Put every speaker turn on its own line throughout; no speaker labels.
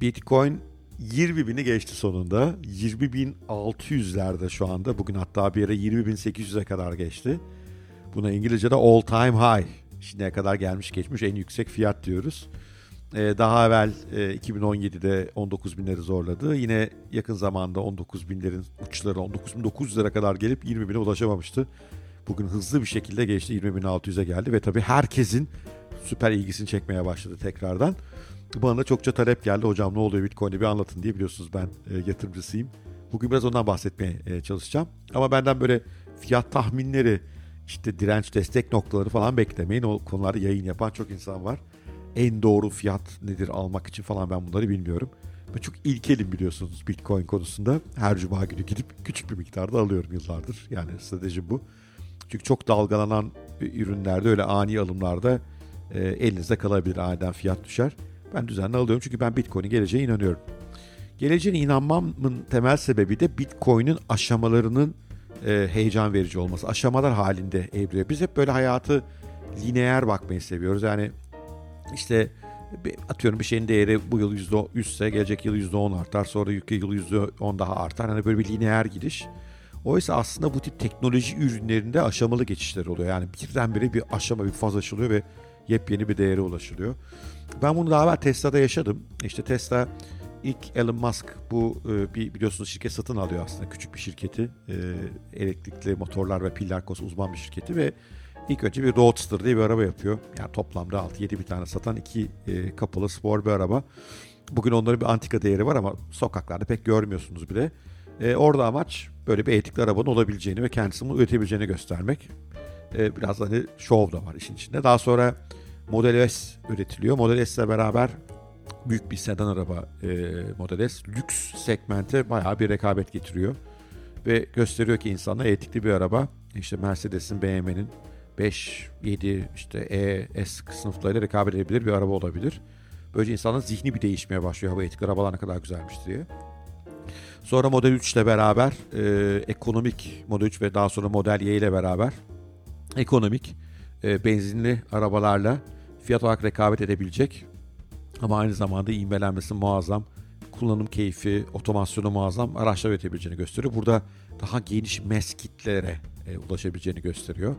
Bitcoin 20 bini geçti sonunda. 20.600'lerde şu anda. Bugün hatta bir yere 20.800'e kadar geçti. Buna İngilizce'de all time high. Şimdiye kadar gelmiş geçmiş en yüksek fiyat diyoruz. Ee, daha evvel e, 2017'de 19 binleri zorladı. Yine yakın zamanda 19 binlerin uçları 19.900'lere kadar gelip 20 bine ulaşamamıştı. Bugün hızlı bir şekilde geçti 20.600'e geldi ve tabii herkesin süper ilgisini çekmeye başladı tekrardan. Bana da çokça talep geldi. Hocam ne oluyor Bitcoin'de bir anlatın diye biliyorsunuz ben e, yatırımcısıyım. Bugün biraz ondan bahsetmeye e, çalışacağım. Ama benden böyle fiyat tahminleri, işte direnç destek noktaları falan beklemeyin. O konularda yayın yapan çok insan var. En doğru fiyat nedir almak için falan ben bunları bilmiyorum. Ben çok ilkelim biliyorsunuz Bitcoin konusunda. Her cuma günü gidip küçük bir miktarda alıyorum yıllardır. Yani strateji bu. Çünkü çok dalgalanan ürünlerde öyle ani alımlarda e, elinizde kalabilir aniden fiyat düşer. Ben düzenli alıyorum çünkü ben Bitcoin'in geleceğine inanıyorum. Geleceğine inanmamın temel sebebi de Bitcoin'in aşamalarının e, heyecan verici olması. Aşamalar halinde evriyor. Biz hep böyle hayatı lineer bakmayı seviyoruz. Yani işte atıyorum bir şeyin değeri bu yıl %100 ise gelecek yıl %10 artar. Sonra yıl %10 daha artar. Hani böyle bir lineer gidiş. Oysa aslında bu tip teknoloji ürünlerinde aşamalı geçişler oluyor. Yani birdenbire bir aşama bir faz açılıyor ve yepyeni bir değere ulaşılıyor. Ben bunu daha evvel Tesla'da yaşadım. İşte Tesla ilk Elon Musk bu e, bir biliyorsunuz şirket satın alıyor aslında küçük bir şirketi. E, elektrikli motorlar ve piller konusunda uzman bir şirketi ve ilk önce bir Roadster diye bir araba yapıyor. Yani toplamda 6-7 bir tane satan iki e, kapalı spor bir araba. Bugün onların bir antika değeri var ama sokaklarda pek görmüyorsunuz bile. E, orada amaç böyle bir etikli arabanın olabileceğini ve kendisini üretebileceğini göstermek. E, biraz hani şov da var işin içinde. Daha sonra Model S üretiliyor. Model S ile beraber büyük bir sedan araba e, Model S lüks segmente bayağı bir rekabet getiriyor. Ve gösteriyor ki insanlar etikli bir araba işte Mercedes'in, BMW'nin 5, 7 işte E, S sınıflarıyla rekabet edebilir bir araba olabilir. Böylece insanın zihni bir değişmeye başlıyor. Hava etikli arabalar ne kadar güzelmiş diye. Sonra Model 3 ile beraber e, ekonomik Model 3 ve daha sonra Model Y ile beraber ekonomik e, benzinli arabalarla fiyat olarak rekabet edebilecek ama aynı zamanda ivmelenmesi muazzam, kullanım keyfi, otomasyonu muazzam araçlar üretebileceğini gösteriyor. Burada daha geniş mes kitlere e, ulaşabileceğini gösteriyor.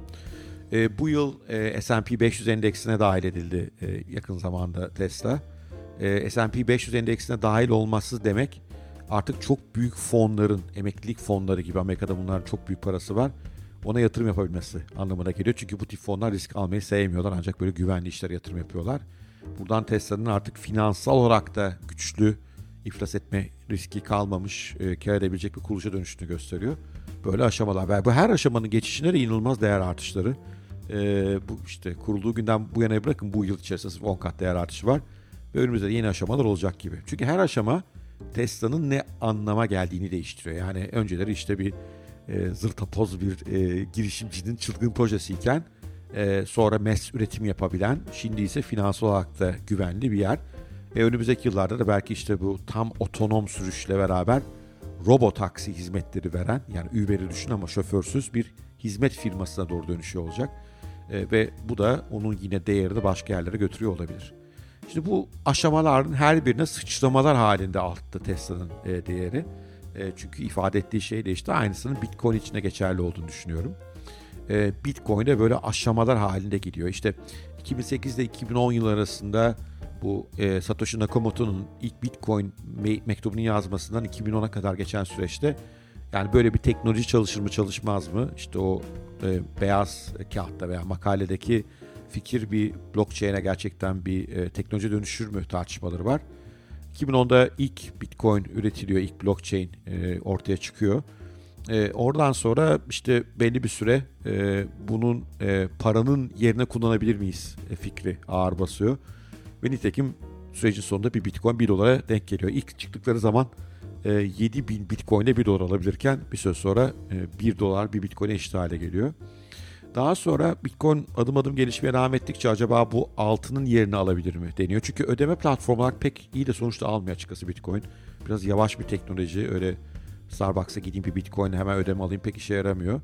E, bu yıl e, S&P 500 endeksine dahil edildi e, yakın zamanda Tesla. E, S&P 500 endeksine dahil olması demek artık çok büyük fonların, emeklilik fonları gibi Amerika'da bunların çok büyük parası var ona yatırım yapabilmesi anlamına geliyor. Çünkü bu tip fonlar risk almayı sevmiyorlar ancak böyle güvenli işlere yatırım yapıyorlar. Buradan Tesla'nın artık finansal olarak da güçlü iflas etme riski kalmamış, e, kar edebilecek bir kuruluşa dönüştüğünü gösteriyor. Böyle aşamalar ve bu her aşamanın geçişinde de inanılmaz değer artışları. E, bu işte kurulduğu günden bu yana bırakın bu yıl içerisinde 10 kat değer artışı var. Ve önümüzde yeni aşamalar olacak gibi. Çünkü her aşama Tesla'nın ne anlama geldiğini değiştiriyor. Yani önceleri işte bir e, zırtapoz bir e, girişimcinin çılgın projesiyken e, sonra mes üretim yapabilen, şimdi ise finansal olarak da güvenli bir yer. E, önümüzdeki yıllarda da belki işte bu tam otonom sürüşle beraber robot taksi hizmetleri veren yani Uber'i düşün ama şoförsüz bir hizmet firmasına doğru dönüşüyor olacak. E, ve bu da onun yine değerini başka yerlere götürüyor olabilir. Şimdi bu aşamaların her birine sıçramalar halinde arttı Tesla'nın e, değeri. E, çünkü ifade ettiği şey de işte aynısının Bitcoin içinde geçerli olduğunu düşünüyorum. E, Bitcoin de böyle aşamalar halinde gidiyor. İşte 2008 ile 2010 yıl arasında bu e, Satoshi Nakamoto'nun ilk Bitcoin me- mektubunu yazmasından 2010'a kadar geçen süreçte yani böyle bir teknoloji çalışır mı çalışmaz mı? İşte o e, beyaz kağıtta veya makaledeki fikir bir blockchain'e gerçekten bir e, teknoloji dönüşür mü tartışmaları var. 2010'da ilk Bitcoin üretiliyor, ilk blockchain e, ortaya çıkıyor. E, oradan sonra işte belli bir süre e, bunun e, paranın yerine kullanabilir miyiz e, fikri ağır basıyor. Ve nitekim sürecin sonunda bir Bitcoin 1 dolara denk geliyor. İlk çıktıkları zaman e, 7 bin Bitcoin ile 1 dolar alabilirken bir süre sonra e, 1 dolar bir Bitcoin'e eşit hale geliyor. Daha sonra Bitcoin adım adım gelişmeye devam ettikçe acaba bu altının yerini alabilir mi deniyor. Çünkü ödeme platformları pek iyi de sonuçta almıyor açıkçası Bitcoin. Biraz yavaş bir teknoloji. Öyle Starbucks'a gideyim bir Bitcoin hemen ödeme alayım pek işe yaramıyor.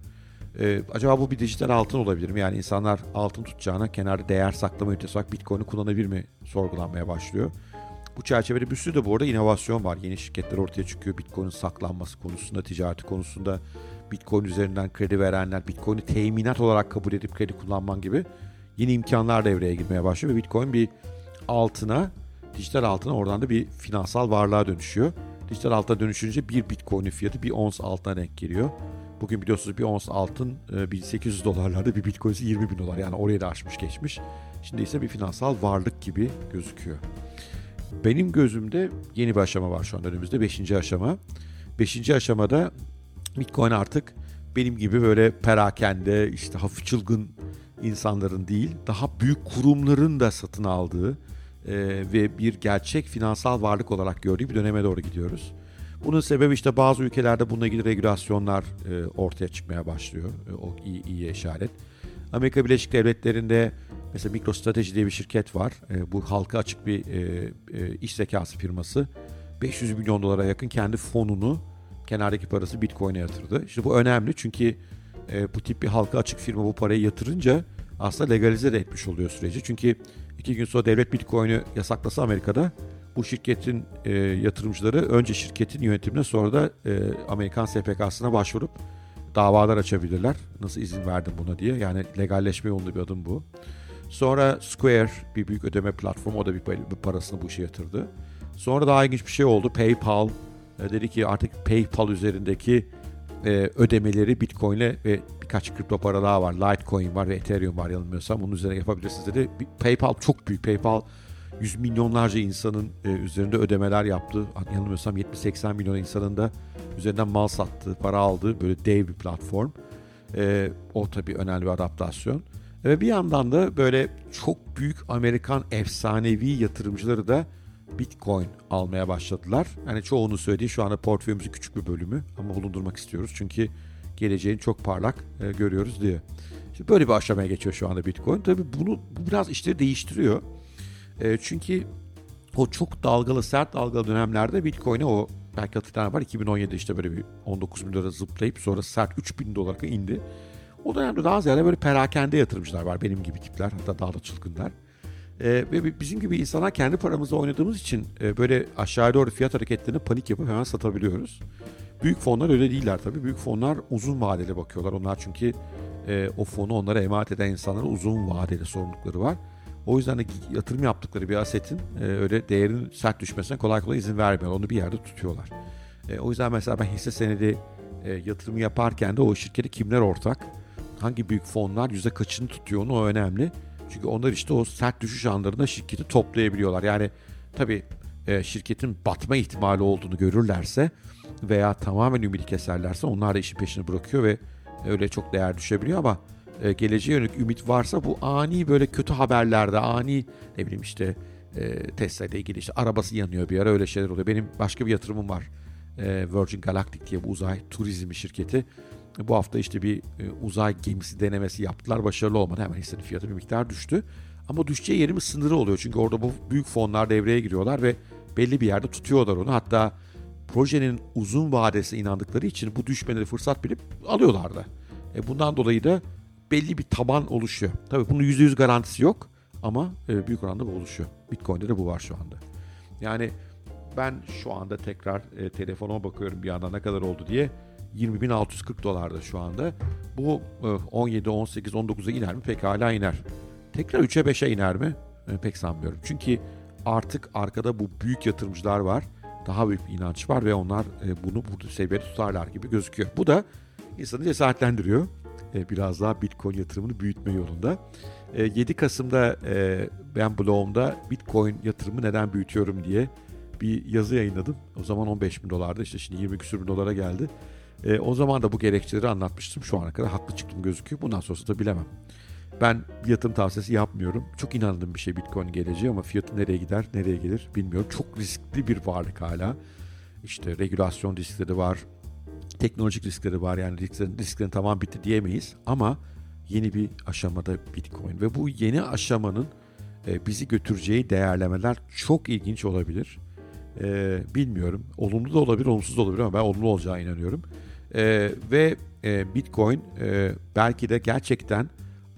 Ee, acaba bu bir dijital altın olabilir mi? Yani insanlar altın tutacağına kenarda değer saklama ünitesi olarak Bitcoin'i kullanabilir mi sorgulanmaya başlıyor. Bu çerçevede bir sürü de bu arada inovasyon var. Yeni şirketler ortaya çıkıyor. Bitcoin'in saklanması konusunda, ticareti konusunda. Bitcoin üzerinden kredi verenler, Bitcoin'i teminat olarak kabul edip kredi kullanman gibi yeni imkanlar devreye girmeye başlıyor. Ve Bitcoin bir altına, dijital altına oradan da bir finansal varlığa dönüşüyor. Dijital altına dönüşünce bir Bitcoin'in fiyatı bir ons altına denk geliyor. Bugün biliyorsunuz bir ons altın 1800 e, dolarlarda bir Bitcoin 20 bin dolar yani oraya da aşmış geçmiş. Şimdi ise bir finansal varlık gibi gözüküyor. Benim gözümde yeni bir aşama var şu an önümüzde. Beşinci aşama. Beşinci aşamada Bitcoin artık benim gibi böyle perakende işte hafif çılgın insanların değil daha büyük kurumların da satın aldığı e, ve bir gerçek finansal varlık olarak gördüğü bir döneme doğru gidiyoruz. Bunun sebebi işte bazı ülkelerde bununla ilgili regülasyonlar e, ortaya çıkmaya başlıyor. E, o iyi, iyi işaret. Amerika Birleşik Devletleri'nde mesela MicroStrategy diye bir şirket var. E, bu halka açık bir e, e, iş zekası firması. 500 milyon dolara yakın kendi fonunu, kenardaki parası Bitcoin'e yatırdı. İşte bu önemli çünkü e, bu tip bir halka açık firma bu parayı yatırınca aslında legalize de etmiş oluyor süreci. Çünkü iki gün sonra devlet Bitcoin'i yasaklasa Amerika'da bu şirketin e, yatırımcıları önce şirketin yönetimine sonra da e, Amerikan SPK'sına başvurup davalar açabilirler. Nasıl izin verdim buna diye. Yani legalleşme yolunda bir adım bu. Sonra Square bir büyük ödeme platformu o da bir, parasını bu işe yatırdı. Sonra daha ilginç bir şey oldu. PayPal e, dedi ki artık PayPal üzerindeki e, ödemeleri Bitcoin'le ve birkaç kripto para daha var. Litecoin var ve Ethereum var yanılmıyorsam. Bunun üzerine yapabilirsiniz dedi. PayPal çok büyük. PayPal yüz milyonlarca insanın e, üzerinde ödemeler yaptı. Yanılmıyorsam 70-80 milyon insanın da üzerinden mal sattığı, para aldığı böyle dev bir platform. E, o tabii önemli bir adaptasyon. Ve bir yandan da böyle çok büyük Amerikan efsanevi yatırımcıları da Bitcoin almaya başladılar. Yani çoğunu söylediği şu anda portföyümüzün küçük bir bölümü ama bulundurmak istiyoruz. Çünkü geleceğini çok parlak e, görüyoruz diye. Şimdi böyle bir aşamaya geçiyor şu anda Bitcoin. Tabii bunu bu biraz işleri değiştiriyor. E, çünkü o çok dalgalı, sert dalgalı dönemlerde Bitcoin'e o belki hatırlayan var 2017'de işte böyle bir 19 bin dolara zıplayıp sonra sert 3 bin dolara indi. O dönemde daha ziyade böyle perakende yatırımcılar var benim gibi tipler hatta daha da çılgınlar. E, ve bizim gibi insanlar kendi paramızla oynadığımız için e, böyle aşağı doğru fiyat hareketlerine panik yapıp hemen satabiliyoruz. Büyük fonlar öyle değiller tabii. Büyük fonlar uzun vadeli bakıyorlar. Onlar çünkü e, o fonu onlara emanet eden insanlara uzun vadeli sorumlulukları var. O yüzden de yatırım yaptıkları bir asetin e, öyle değerin sert düşmesine kolay kolay izin vermiyor. Onu bir yerde tutuyorlar. E, o yüzden mesela ben hisse senedi e, yatırımı yaparken de o şirketi kimler ortak, hangi büyük fonlar yüzde kaçını tutuyor onu o önemli. Çünkü onlar işte o sert düşüş anlarında şirketi toplayabiliyorlar. Yani tabii e, şirketin batma ihtimali olduğunu görürlerse veya tamamen ümidi keserlerse onlar da işin peşini bırakıyor ve öyle çok değer düşebiliyor ama e, geleceğe yönelik ümit varsa bu ani böyle kötü haberlerde ani ne bileyim işte e, Tesla ile ilgili işte arabası yanıyor bir ara öyle şeyler oluyor. Benim başka bir yatırımım var. E, Virgin Galactic diye bu uzay turizmi şirketi. Bu hafta işte bir e, uzay gemisi denemesi yaptılar. Başarılı olmadı. Hemen hissenin fiyatı bir miktar düştü. Ama düşeceği yerimiz sınırı oluyor. Çünkü orada bu büyük fonlar devreye giriyorlar ve belli bir yerde tutuyorlar onu. Hatta projenin uzun vadesi inandıkları için bu düşmeleri fırsat bilip alıyorlar da. E bundan dolayı da belli bir taban oluşuyor. Tabii bunun %100 garantisi yok ama e, büyük oranda bu oluşuyor. Bitcoin'de de bu var şu anda. Yani ben şu anda tekrar e, telefonuma bakıyorum bir yandan ne kadar oldu diye. 20.640 dolarda şu anda. Bu e, 17, 18, 19'a iner mi? Pekala iner. Tekrar 3'e 5'e iner mi? E, pek sanmıyorum. Çünkü artık arkada bu büyük yatırımcılar var. Daha büyük bir inanç var ve onlar e, bunu bu seviyede tutarlar gibi gözüküyor. Bu da insanı cesaretlendiriyor. E, biraz daha Bitcoin yatırımını büyütme yolunda. 7 e, Kasım'da e, ben blogumda Bitcoin yatırımı neden büyütüyorum diye bir yazı yayınladım. O zaman 15 bin dolardı işte şimdi 20 küsur bin dolara geldi. o zaman da bu gerekçeleri anlatmıştım. Şu ana kadar haklı çıktım gözüküyor. Bundan sonrası da bilemem. Ben yatırım tavsiyesi yapmıyorum. Çok inandığım bir şey Bitcoin geleceği ama fiyatı nereye gider, nereye gelir bilmiyorum. Çok riskli bir varlık hala. İşte regülasyon riskleri var, teknolojik riskleri var yani risklerin, risklerin tamam bitti diyemeyiz ama yeni bir aşamada Bitcoin ve bu yeni aşamanın e, bizi götüreceği değerlemeler çok ilginç olabilir. E, bilmiyorum. Olumlu da olabilir, olumsuz da olabilir ama ben olumlu olacağına inanıyorum. E, ve e, Bitcoin e, belki de gerçekten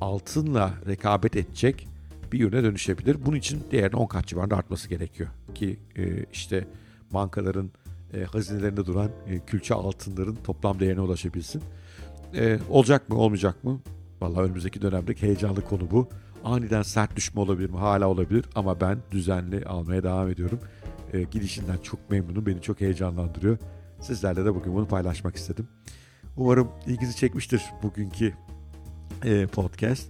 altınla rekabet edecek bir ürüne dönüşebilir. Bunun için değerinin 10 kat civarında artması gerekiyor. Türkiye'deki e, işte bankaların e, hazinelerinde duran e, külçe altınların toplam değerine ulaşabilsin. E, olacak mı olmayacak mı? Vallahi önümüzdeki dönemdeki heyecanlı konu bu. Aniden sert düşme olabilir mi? Hala olabilir ama ben düzenli almaya devam ediyorum. E, gidişinden çok memnunum. Beni çok heyecanlandırıyor. Sizlerle de bugün bunu paylaşmak istedim. Umarım ilginizi çekmiştir bugünkü e, podcast.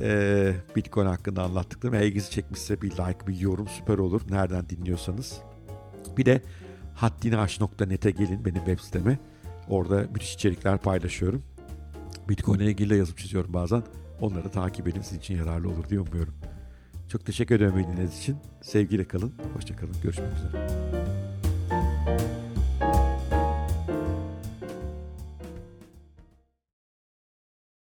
E, Bitcoin hakkında anlattıklarım. Eğer ilginizi çekmişse bir like, bir yorum süper olur. Nereden dinliyorsanız. Bir de haddinaş.net'e gelin benim web siteme. Orada müthiş içerikler paylaşıyorum. Bitcoin ile ilgili de yazıp çiziyorum bazen. Onları takip edin sizin için yararlı olur diye umuyorum. Çok teşekkür ederim dinlediğiniz için. Sevgiyle kalın. Hoşçakalın. Görüşmek üzere.